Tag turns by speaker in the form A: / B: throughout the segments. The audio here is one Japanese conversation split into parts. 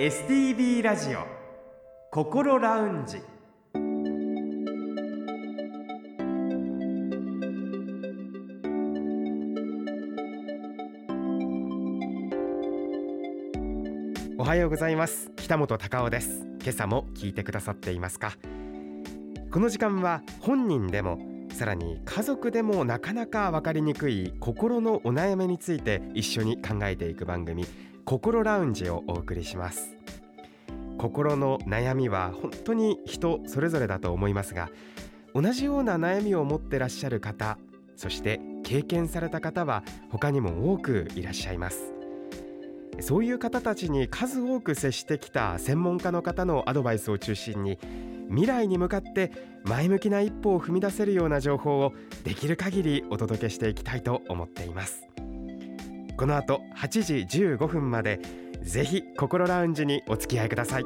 A: STB ラジオ心ラウンジ。おはようございます。北本隆夫です。今朝も聞いてくださっていますか？この時間は本人でもさらに家族でもなかなか分かりにくい心のお悩みについて一緒に考えていく番組。心ラウンジをお送りします。心の悩みは本当に人それぞれだと思いますが同じような悩みを持ってらっしゃる方そして経験された方は他にも多くいらっしゃいます。そういう方たちに数多く接してきた専門家の方のアドバイスを中心に未来に向かって前向きな一歩を踏み出せるような情報をできる限りお届けしていきたいと思っています。この後8時15分までぜひ心ラウンジにお付き合いください。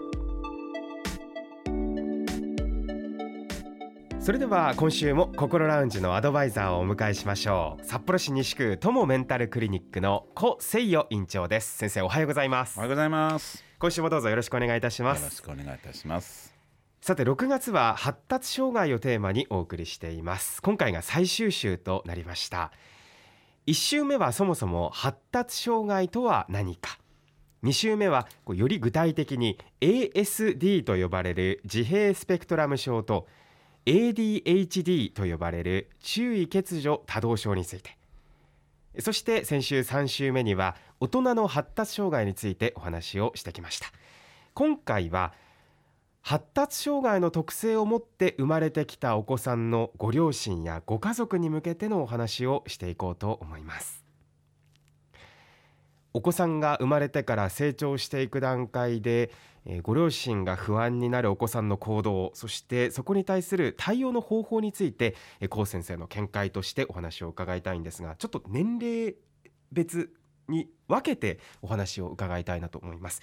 A: それでは今週も心ラウンジのアドバイザーをお迎えしましょう。札幌市西区友メンタルクリニックの小誠代院長です。先生おはようございます。
B: おはようございます。
A: 今週もどうぞよろしくお願いいたします。
B: よろしくお願いいたします。
A: さて6月は発達障害をテーマにお送りしています。今回が最終週となりました1週目はそもそも発達障害とは何か。2週目はより具体的に ASD と呼ばれる自閉スペクトラム症と ADHD と呼ばれる注意欠如多動症について。そして先週3週目には大人の発達障害についてお話をしてきました。今回は発達障害の特性を持って生まれてきたお子さんのご両親やご家族に向けてのお話をしていこうと思います。お子さんが生まれてから成長していく段階でご両親が不安になるお子さんの行動そしてそこに対する対応の方法について高先生の見解としてお話を伺いたいんですがちょっと年齢別に分けてお話を伺いたいなと思います。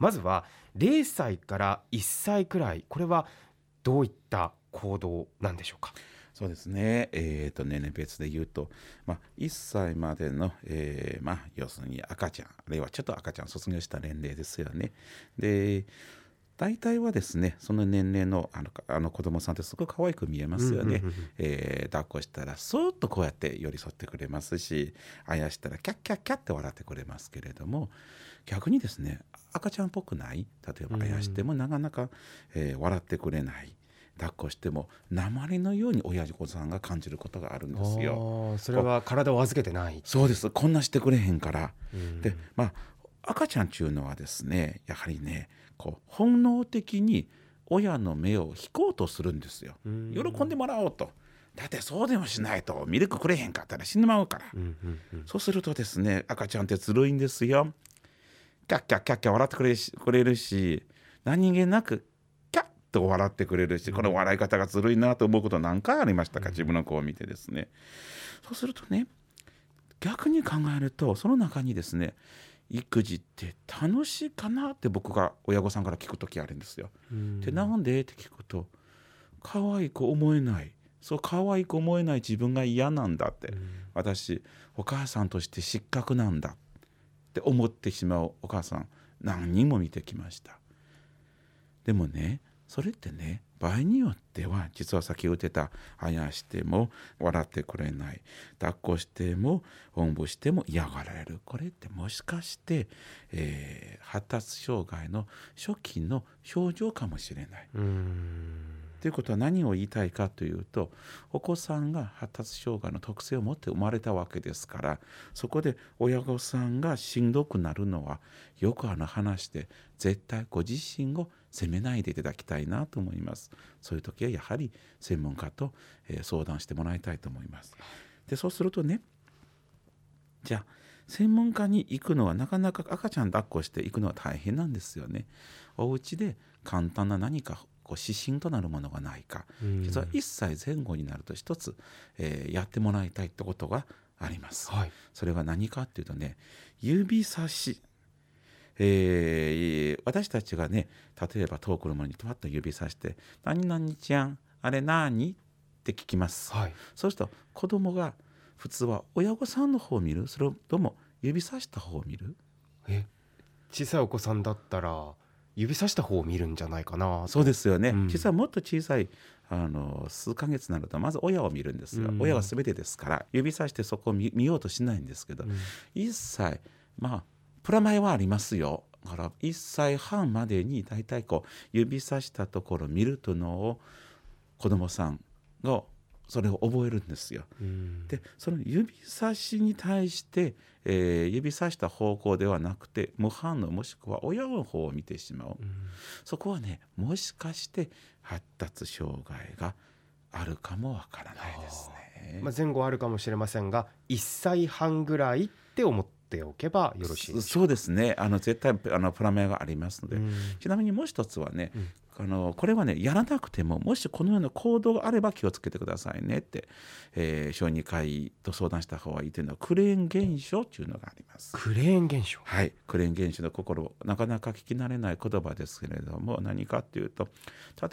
A: まずは0歳から1歳くらいこれはどういった行動なんでしょうか？
B: そうですね、えーと、年齢別で言うと、まあ、1歳までの、えーまあ、要するに赤ちゃんあるいはちょっと赤ちゃん卒業した年齢ですよね。で大体はですねその年齢のあのあの子供さんってすごく可愛く見えますよね、え抱っこしたらそーっとこうやって寄り添ってくれますしあやしたらキャッキャッキャッって笑ってくれますけれども逆にですね赤ちゃんっぽくない？例えばあやしてもなかなか、えー、笑ってくれない抱っこしても鉛のように親子さんが感じることがあるんですよ。
A: それは体を預けてない
B: そうですこんなしてくれへんから。でまあ赤ちゃんっていうのはですねやはりねこう本能的に親の目を引こうとするんですよ。喜んでもらおうと。だってそうでもしないとミルクくれへんかったら死んでまうから、そうするとですね赤ちゃんってずるいんですよ。キャッキャッキャッキャ笑ってくれくれるし何気なくと笑ってくれるしこの笑い方がずるいなと思うこと何回ありましたか？自分の子を見てですね。そうするとね逆に考えるとその中にですね育児って楽しいかなって僕が親御さんから聞く時あるんですよ。でなんでって聞くと可愛く思えない。そう可愛く思えない自分が嫌なんだって。私お母さんとして失格なんだっって思ってしまうお母さん何人も見てきました。でもねそれってね場合によっては実は先ほど言ってたあやしても笑ってくれない抱っこしてもおんぶしても嫌がられるこれってもしかして、えー、発達障害の初期の症状かもしれない。ということは何を言いたいかというとお子さんが発達障害の特性を持って生まれたわけですからそこで親御さんがしんどくなるのはよくあの話で絶対ご自身を責めないでいただきたいなと思います。そういう時はやはり専門家と相談してもらいたいと思います。でそうするとねじゃあ専門家に行くのはなかなか赤ちゃん抱っこして行くのは大変なんですよね。お家で簡単な何かこう指針となるものがないか、実は1歳前後になると一つ、えー、やってもらいたいってことがあります。はい、それが何かっていうとね指差し。えー、私たちがね例えば遠くのものにパッと指さして「何々ちゃんあれ何?」って聞きます、はい、そうすると子供が普通は親御さんの方を見る？それとも指さした方を見る？
A: え小さいお子さんだったら指さした方を見るんじゃないかな。
B: そうですよね、
A: うん。
B: 実はもっと小さいあの数ヶ月になるとまず親を見るんですよ、
A: うん。
B: 親が全てですから指さしてそこを見見ようとしないんですけど、
A: うん。
B: 1歳まあプラマイはありますよ。だから1歳半までに大体こう指さしたところを見るというのを子供さんがそれを覚えるんですよ。
A: うん。
B: でその指差しに対して、えー指さした方向ではなくて無反応もしくは親の方を見てしまう。
A: うん。
B: そこはねもしかして発達障害があるかもわからないですね。
A: まあ、前後あるかもしれませんが1歳半ぐらいって思っておけばよろしい
B: そうですね。あの絶対あのプラマイがありますので、
A: うん。
B: ちなみにもう一つはね、
A: うん
B: あのこれはねやらなくてももしこのような行動があれば気をつけてくださいねって、えー小児科医と相談した方がいいというのはクレーン現象というのがあります。
A: クレーン現象
B: はい、クレーン現象の心なかなか聞き慣れない言葉ですけれども何かっていうと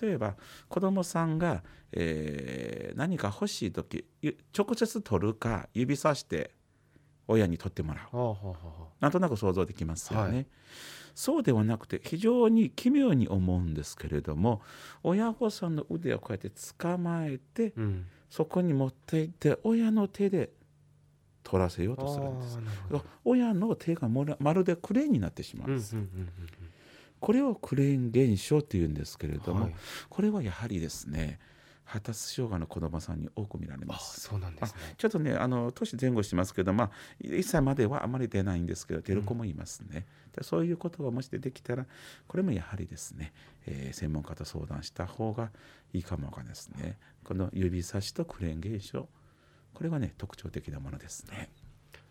B: 例えば子どもさんが、えー何か欲しい時ゆ直接取るか指さして親に取ってもらう。
A: は
B: なんとなく想像できますよね。
A: はい。
B: そうではなくて非常に奇妙に思うんですけれども親御さんの腕をこうやって捕まえて
A: あうん。
B: そこに持っていって親の手で取らせようとするんです。親の手がまるでクレーンになってしまうんです。これをクレーン現象というんですけれども、
A: うんはい。
B: これはやはりですね発達障害の子どもさんに多く見られ
A: あ
B: ます。
A: そうなんですね。
B: ちょっとねあの年前後してますけど、まあ、1歳まではあまり出ないんですけど出る子もいますね、でそういうことがもし出てきたらこれもやはりですね、えー専門家と相談した方がいいかもわかんないですね。この指差しとクレーン現象これはね特徴的なものですね。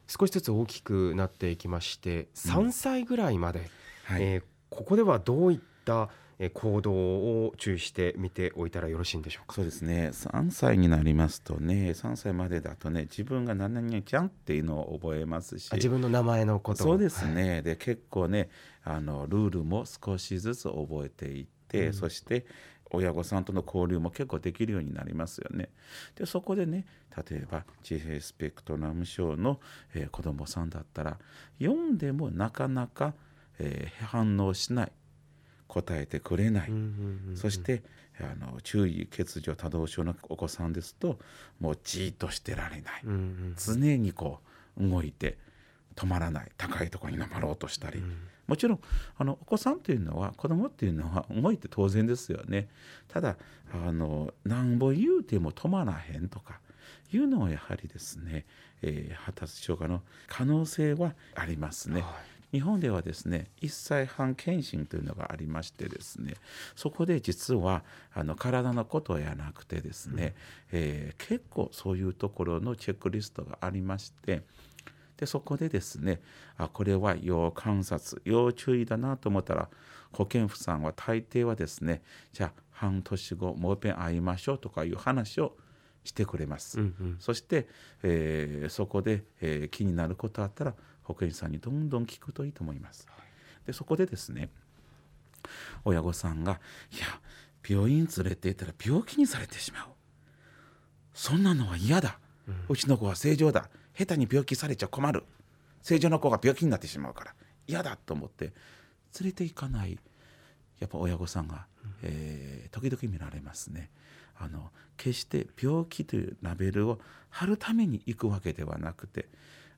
A: 少しずつ大きくなっていきまして3歳ぐらいまで、
B: はい。
A: えーここではどういったえー行動を注意して見ておいたらよろしいんでしょうか？
B: そうですね。3歳になりますとね3歳までだとね自分が何々ちゃんっていうのを覚えますし。
A: あ自分の名前のことを。
B: そうですね、で結構ねあのルールも少しずつ覚えていって、
A: うん。
B: そして親御さんとの交流も結構できるようになりますよね。でそこでね例えば自閉スペクトラム症の、えー子どもさんだったら読んでもなかなか、えー反応しない答えてくれない、そしてあの注意欠如多動症のお子さんですともうじーっとしてられない。
A: うんうん
B: 常にこう動いて止まらない。高いところに登ろうとしたり、
A: うん。
B: もちろんあのお子さんというのは子供っていうのは動いて当然ですよね。ただあのなんぼ言うても止まらへんとかいうのはやはりですね、えー発達障害の可能性はありますね。
A: はい
B: 日本ではですね1歳半検診というのがありましてですねそこで実はあの体のことやなくてですね、えー結構そういうところのチェックリストがありましてでそこでですねあこれは要観察要注意だなと思ったら保健婦さんは大抵はですねじゃあ半年後もう一遍会いましょうとかいう話をしてくれます。
A: うんうん
B: そして、えーそこで、えー気になることあったら保健師さんにどんどん聞くといいと思います。でそこでですね親御さんが「いや病院連れて行ったら病気にされてしまう」「そんなのは嫌だ」うちの子は正常だ。下手に病気されちゃ困る。正常の子が病気になってしまうから。嫌だと思って連れて行かない。やっぱ親御さんが、えー時々見られますね。あの決して病気というラベルを貼るために行くわけではなくて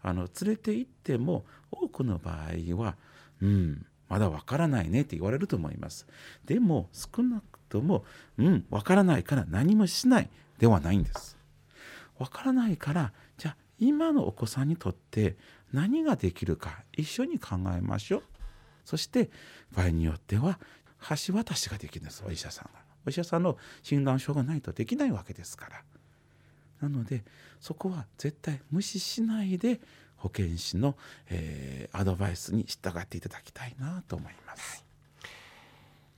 B: あの連れて行っても多くの場合はうんまだわからないねって言われると思います。でも少なくともうんわからないから何もしないではないんです。わからないからじゃあ今のお子さんにとって何ができるか一緒に考えましょう。そして場合によっては橋渡しができるんですお医者さんが。お医者さんの診断書がないとできないわけですから。なのでそこは絶対無視しないで保健師の、えーアドバイスに従っていただきたいなと思います。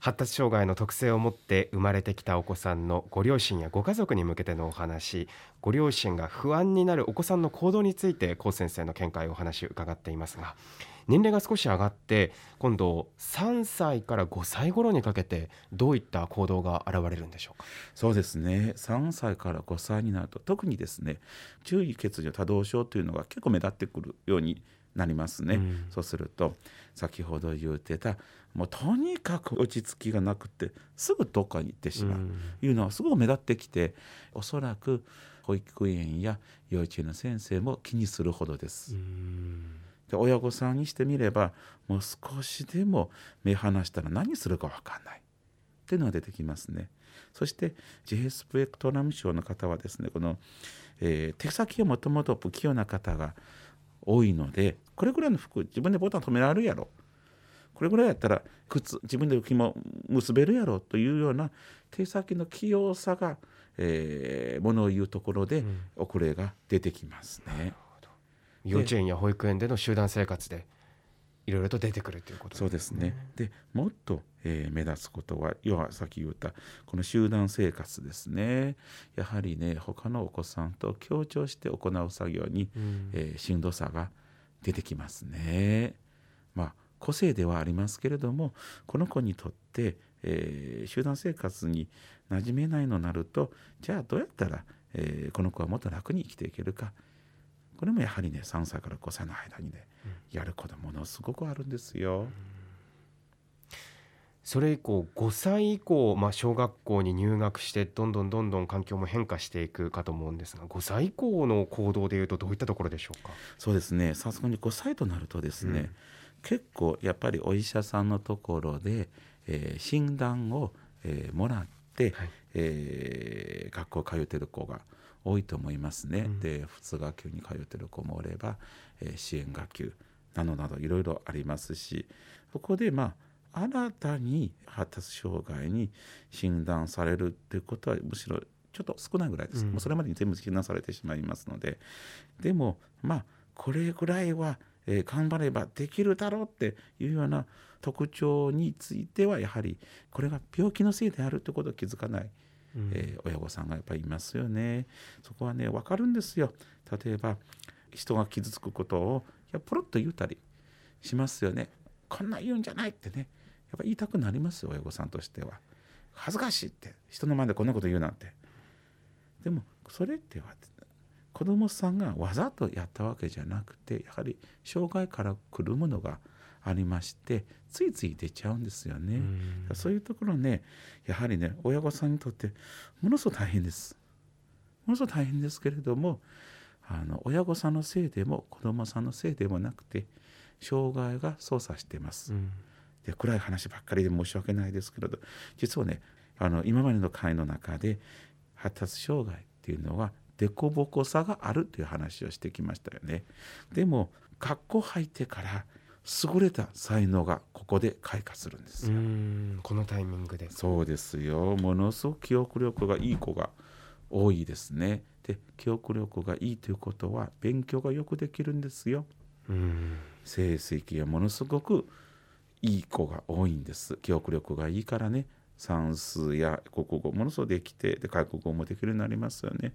A: 発達障害の特性を持って生まれてきたお子さんのご両親やご家族に向けてのお話ご両親が不安になるお子さんの行動について高先生の見解をお話伺っていますが年齢が少し上がって今度3歳から5歳頃にかけてどういった行動が現れるんでしょうか？
B: そうですね。3歳から5歳になると特にですね注意欠如多動症というのが結構目立ってくるようになりますね、うん、そうすると先ほど言ってたもうとにかく落ち着きがなくてすぐどっかに行ってしまう、というのはすごく目立ってきておそらく保育園や幼稚園の先生も気にするほどです。で親御さんにしてみればもう少しでも目離したら何するか分かんないっていうのが出てきますね。そしてジェイスプエクトラム賞の方はですねこの、えー、手先がもともと不器用な方が多いのでこれぐらいの服自分でボタン止められるやろこれぐらいやったら靴自分で浮きも結べるやろというような手先の器用さが、えー、ものを言うところで遅れが出てきますね。
A: うん、幼稚園や保育園での集団生活でいろいろと出てくるということ、
B: ね、そうですね。でもっと、えー、目立つことは要はさっき言ったこの集団生活ですね。やはりね他のお子さんと協調して行う作業に、うん、えー、しんどさが出てきますね。まあ個性ではありますけれどもこの子にとって、えー、集団生活に馴染めないのなるとじゃあどうやったら、えー、この子はもっと楽に生きていけるかこれもやはりね3歳から5歳の間にね、うん、やることものすごくあるんですよ。
A: それ以降5歳以降、まあ、小学校に入学してどんどんどんどん環境も変化していくかと思うんですが5歳以降の行動でいうとどういったところでしょうか？
B: そうですね。さすがに5歳となるとですね、うん、結構やっぱりお医者さんのところで、えー、診断を、えー、もらって、はい、えー、学校通ってる子が多いと思いますね。うん、で普通学級に通ってる子もおれば、えー、支援学級などなどいろいろありますしそこでまあ新たに発達障害に診断されるっていうことはむしろちょっと少ないぐらいです、うん、もうそれまでに全部診断されてしまいますのででもまあこれぐらいは、えー、頑張ればできるだろうっていうような特徴についてはやはりこれが病気のせいであるってことを気づかないえー、親御さんがやっぱりいますよね。そこはね分かるんですよ。例えば人が傷つくことをいやポロッと言うたりしますよね。こんな言うんじゃないってねやっぱ言いたくなりますよ親御さんとしては。恥ずかしいって人の前でこんなこと言うなんて。でもそれっては子供さんがわざとやったわけじゃなくてやはり障害から来るものがありましてついつい出ちゃうんですよね。うそういうところねやはりね親御さんにとってものすごく大変です。ものすごく大変ですけれどもあの親御さんのせいでも子供さんのせいでもなくて障害が操作してます。で暗い話ばっかりで申し訳ないですけれど実はねあの今までの会の中で発達障害っていうのは凸凹さがあるという話をしてきましたよね。でも学校入ってから優れた才能がここで開花するんですよ。
A: このタイミングで
B: そうですよものすごく記憶力がいい子が多いですね。で記憶力がいいということは勉強がよくできるんですよ。成績がものすごくいい子が多いんです。記憶力がいいからね算数や国語ものすごくできてで外国語もできるようになりますよね。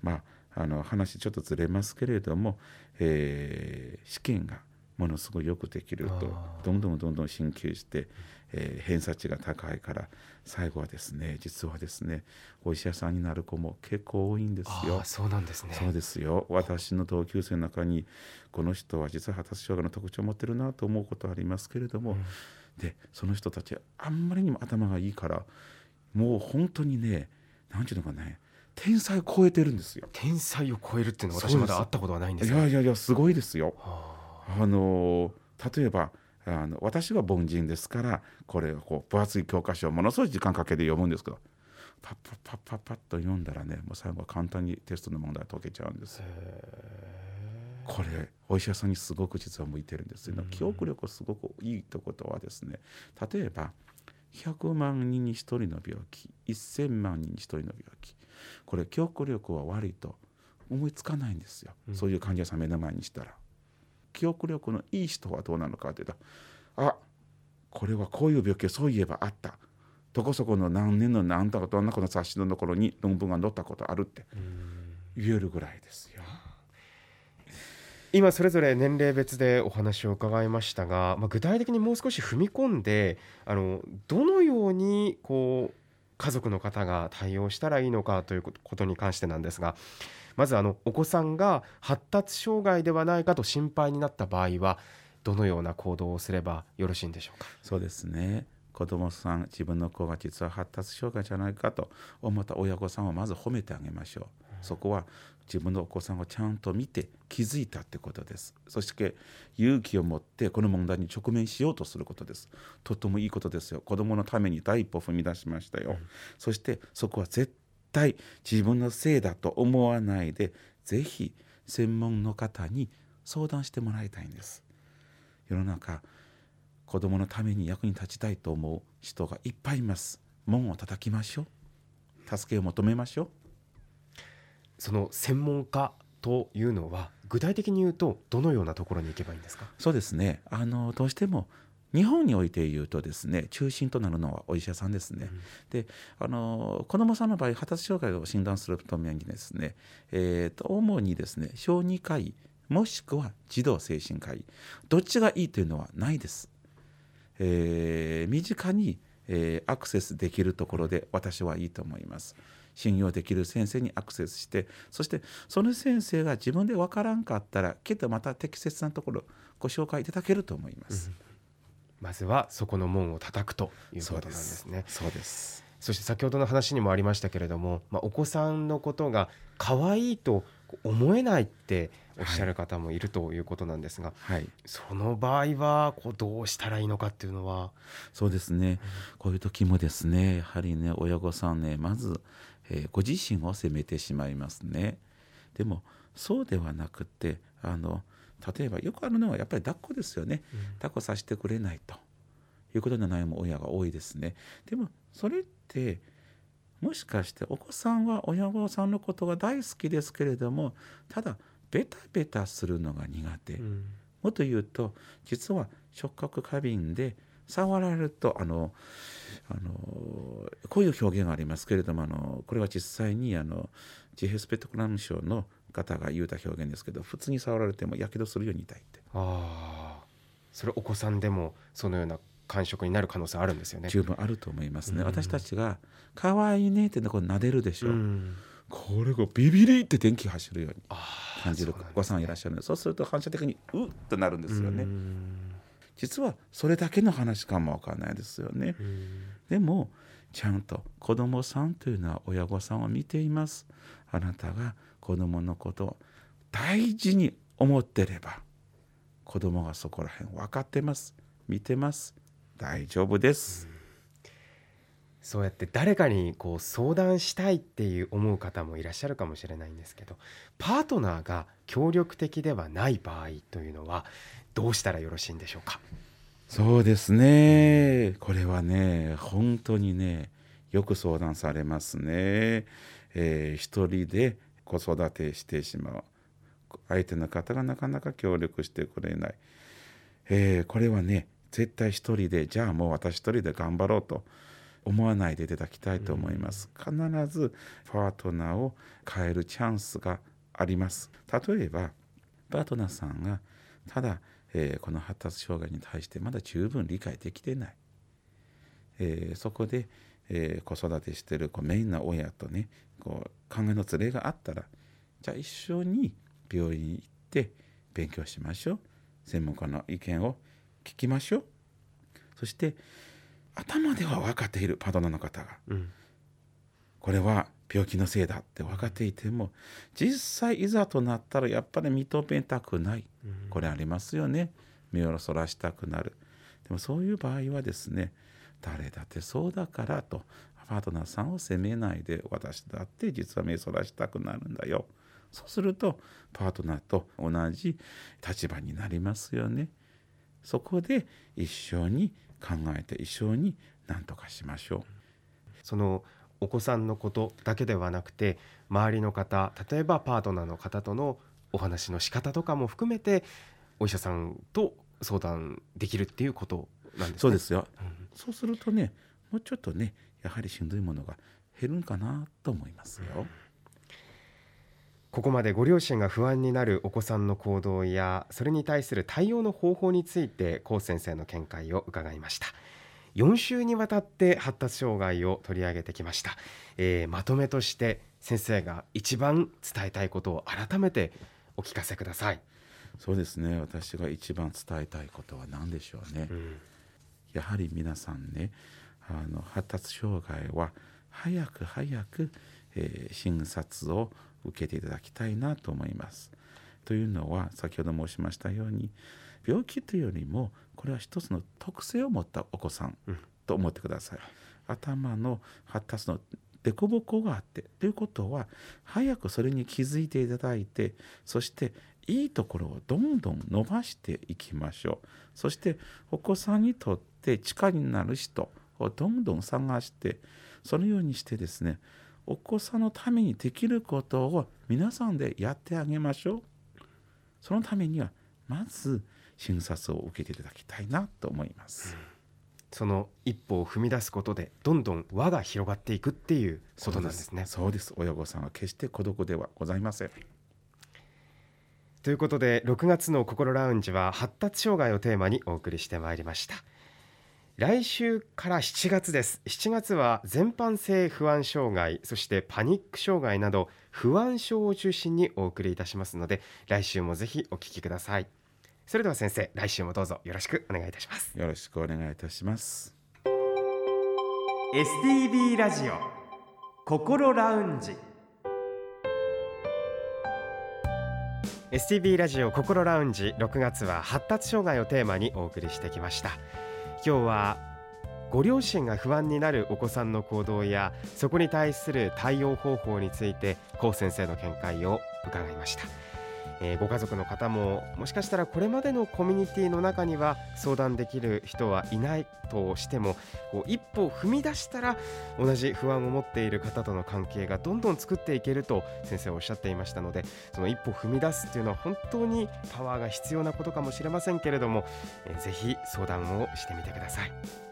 B: まああの話ちょっとずれますけれども、えー、試験がものすごいよくできるとどんどんどんどん進級して、えー、偏差値が高いから最後はですね実はですねお医者さんになる子も結構多いんですよ。
A: そうなんですね。
B: そうですよ。私の同級生の中にこの人は実は発達障害の特徴を持ってるなと思うことはありますけれども、うん、でその人たちあんまりにも頭がいいからもう本当にね何ていうのかね天才を超えてるんですよ。
A: 天才を超えるっていうのは私まだ会ったことはないんですい
B: やいやいやすごいですよ。はああの例えばあの私は凡人ですからこれこう分厚い教科書をものすごい時間かけて読むんですけどパッパッパッパッパッと読んだらねもう最後は簡単にテストの問題解けちゃうんですこれお医者さんにすごく実は向いてるんですよ、記憶力すごくいいってことはですね例えば100万人に1人の病気1000万人に1人の病気。これ記憶力は悪いと思いつかないんですよ、うん、そういう患者さん目の前にしたら。記憶力のいい人はどうなのかというとあこれはこういう病気そういえばあったどこそこの何年の何とかどんなこの冊子のところに論文が載ったことあるって言えるぐらいですよ。
A: 今それぞれ年齢別でお話を伺いましたが、まあ、具体的にもう少し踏み込んであのどのようにこう家族の方が対応したらいいのかということに関してなんですがまずあのお子さんが発達障害ではないかと心配になった場合はどのような行動をすればよろしいんでしょうか？
B: そうですね。子どもさん自分の子が実は発達障害じゃないかと思った親御さんをまず褒めてあげましょう、そこは自分のお子さんをちゃんと見て気づいたってことです。そして勇気を持ってこの問題に直面しようとすることです。とてもいいことですよ。子どものために第一歩踏み出しましたよ、うん、そしてそこは絶対自分のせいだと思わないでぜひ専門の方に相談してもらいたいんです。世の中子供のために役に立ちたいと思う人がいっぱいいます。門を叩きましょう。助けを求めましょう
A: その専門家というのは具体的に言うとどのようなところに行けばいいんですか？
B: そうですねあのどうしても日本において言うとですね中心となるのはお医者さんですね。うん、であの子どもさんの場合発達障害を診断するためにですね、えーと、主にですね小児科医もしくは児童精神科医どっちがいいというのはないです。えー、身近に、えー、アクセスできるところで私はいいと思います。信用できる先生にアクセスしてそしてその先生が自分で分からんかったらきっとまた適切なところご紹介いただけると思います。うん。
A: まずはそこの門を叩くということなんですね。
B: そうです。
A: そして先ほどの話にもありましたけれども、まあ、お子さんのことが可愛いと思えないっておっしゃる方もいるということなんですが、はい、その場合はこうどうしたらいいのかっていうのは？
B: そうですね、うん、こういう時もですねやはりね親御さんねまず、えー、ご自身を責めてしまいますね。でもそうではなくてあの例えばよくあるのはやっぱり抱っこですよね、うん、抱っこさせてくれないと。いうことの悩む親が多いですね。でもそれってもしかしてお子さんは親御さんのことが大好きですけれどもただベタベタするのが苦手、うん、もっと言うと実は触覚過敏で触られるとあのあのこういう表現がありますけれどもあのこれは実際にあのジヘスペクトクラム賞の方が言うた表現ですけど普通に触られてもやけどするように痛いって。
A: ああそれお子さんでもそのような感触になる可能性あるんですよね。
B: 十分あると思いますね、うん、私たちが「可愛いね」ってこう撫でるでしょ、う。ん、これがビビリって電気走るように感じるお子さんいらっしゃるのでそうすると反射的にうっとなるんですよね、うん、実はそれだけの話かもわからないですよね、でもちゃんと子供さんというのは親御さんを見ています。あなたが子供のことを大事に思ってれば子供がそこら辺分かってます。見てます。大丈夫です、
A: うん、そうやって誰かにこう相談したいっていう思う方もいらっしゃるかもしれないんですけどパートナーが協力的ではない場合というのはどうしたらよろしいんでしょうか？
B: そうですね。これはね本当にねよく相談されますね、えー、一人で子育てしてしまう。相手の方がなかなか協力してくれない、えー、これはね絶対一人でじゃあもう私一人で頑張ろうと思わないでいただきたいと思います、必ずパートナーを変えるチャンスがあります。例えばパートナーさんがただ、えー、この発達障害に対してまだ十分理解できてない、えー、そこで、えー、子育てしてるこうメインな親とねこう考えのズレがあったらじゃあ一緒に病院に行って勉強しましょう。専門家の意見を聞きましょう。そして頭では分かっているパドナの方が、うん、これは病気のせいだって分かっていても実際いざとなったらやっぱり認めたくない、うん、これありますよね。目をそらしたくなる。でもそういう場合はですね誰だってそうだからとパートナーさんを責めないで私だって実は目そらしたくなるんだよ。そうするとパートナーと同じ立場になりますよね。そこで一緒に考えて一緒に何とかしましょう。
A: そのお子さんのことだけではなくて周りの方例えばパートナーの方とのお話の仕方とかも含めてお医者さんと相談できるっていうことなんですね。
B: そうですよ、うん、そうするとねもうちょっとねやはりしんどいものが減るんかなと思いますよ。
A: ここまでご両親が不安になるお子さんの行動やそれに対する対応の方法について高先生の見解を伺いました4週にわたって発達障害を取り上げてきました、えー、まとめとして先生が一番伝えたいことを改めてお聞かせください。
B: そうですね。私が一番伝えたいことは何でしょうね、うん、やはり皆さんねあの発達障害は早く早く、えー、診察を受けていただきたいなと思います。というのは先ほど申しましたように病気というよりもこれは一つの特性を持ったお子さんと思ってください。頭の発達の凸凹があってということは早くそれに気づいていただいてそしていいところをどんどん伸ばしていきましょう。そしてお子さんにとって力になる人をどんどん探してそのようにしてですねお子さんのためにできることを皆さんでやってあげましょう。そのためにはまず診察を受けていただきたいなと思います、うん、
A: その一歩を踏み出すことでどんどん輪が広がっていくっていうことなんですね。
B: そうです。親御さんは決して孤独ではございません。
A: ということで6月の心ラウンジは発達障害をテーマにお送りしてまいりました。来週から7月です。7月は全般性不安障害そしてパニック障害など不安症を中心にお送りいたしますので来週もぜひお聞きくださいそれでは先生来週もどうぞよろしくお願いいたします。
B: よろしくお願いいたします。
A: STB ラジオ心ラウンジ。STB ラジオ心ラウンジ6月は発達障害をテーマにお送りしてきました。今日はご両親が不安になるお子さんの行動やそこに対する対応方法について高先生の見解を伺いました。えー、ご家族の方ももしかしたらこれまでのコミュニティの中には相談できる人はいないとしてもこう一歩踏み出したら同じ不安を持っている方との関係がどんどん作っていけると先生はおっしゃっていましたのでその一歩踏み出すっていうのは本当にパワーが必要なことかもしれませんけれども、えー、ぜひ相談をしてみてください。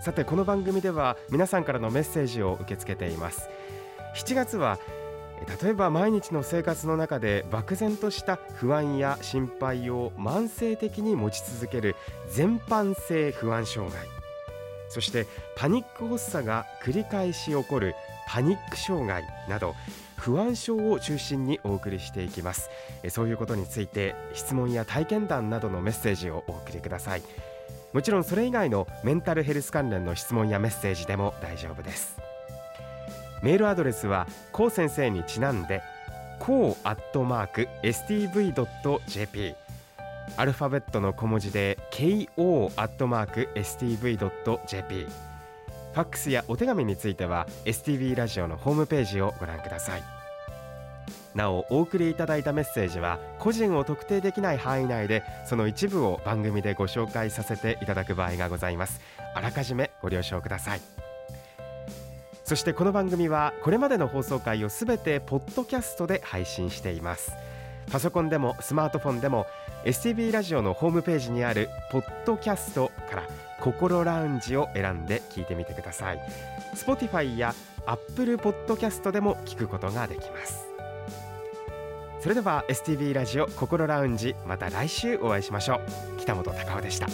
A: さてこの番組では皆さんからのメッセージを受け付けています7月は例えば毎日の生活の中で漠然とした不安や心配を慢性的に持ち続ける全般性不安障害。そしてパニック発作が繰り返し起こるパニック障害など不安症を中心にお送りしていきます。そういうことについて質問や体験談などのメッセージをお送りください。もちろんそれ以外のメンタルヘルス関連の質問やメッセージでも大丈夫です。メールアドレスはこう先生にちなんでこうアットマーク stv.jp アルファベットの小文字で ko アットマーク stv.jp ファックスやお手紙については STV ラジオのホームページをご覧ください。なおお送りいただいたメッセージは個人を特定できない範囲内でその一部を番組でご紹介させていただく場合がございます。あらかじめご了承ください。そしてこの番組はこれまでの放送回をすべてポッドキャストで配信しています。パソコンでもスマートフォンでも STB ラジオのホームページにあるポッドキャストから心ラウンジを選んで聞いてみてください。Spotify や Apple Podcast でも聞くことができます。それでは STB ラジオ心ラウンジまた来週お会いしましょう。北本隆夫でした。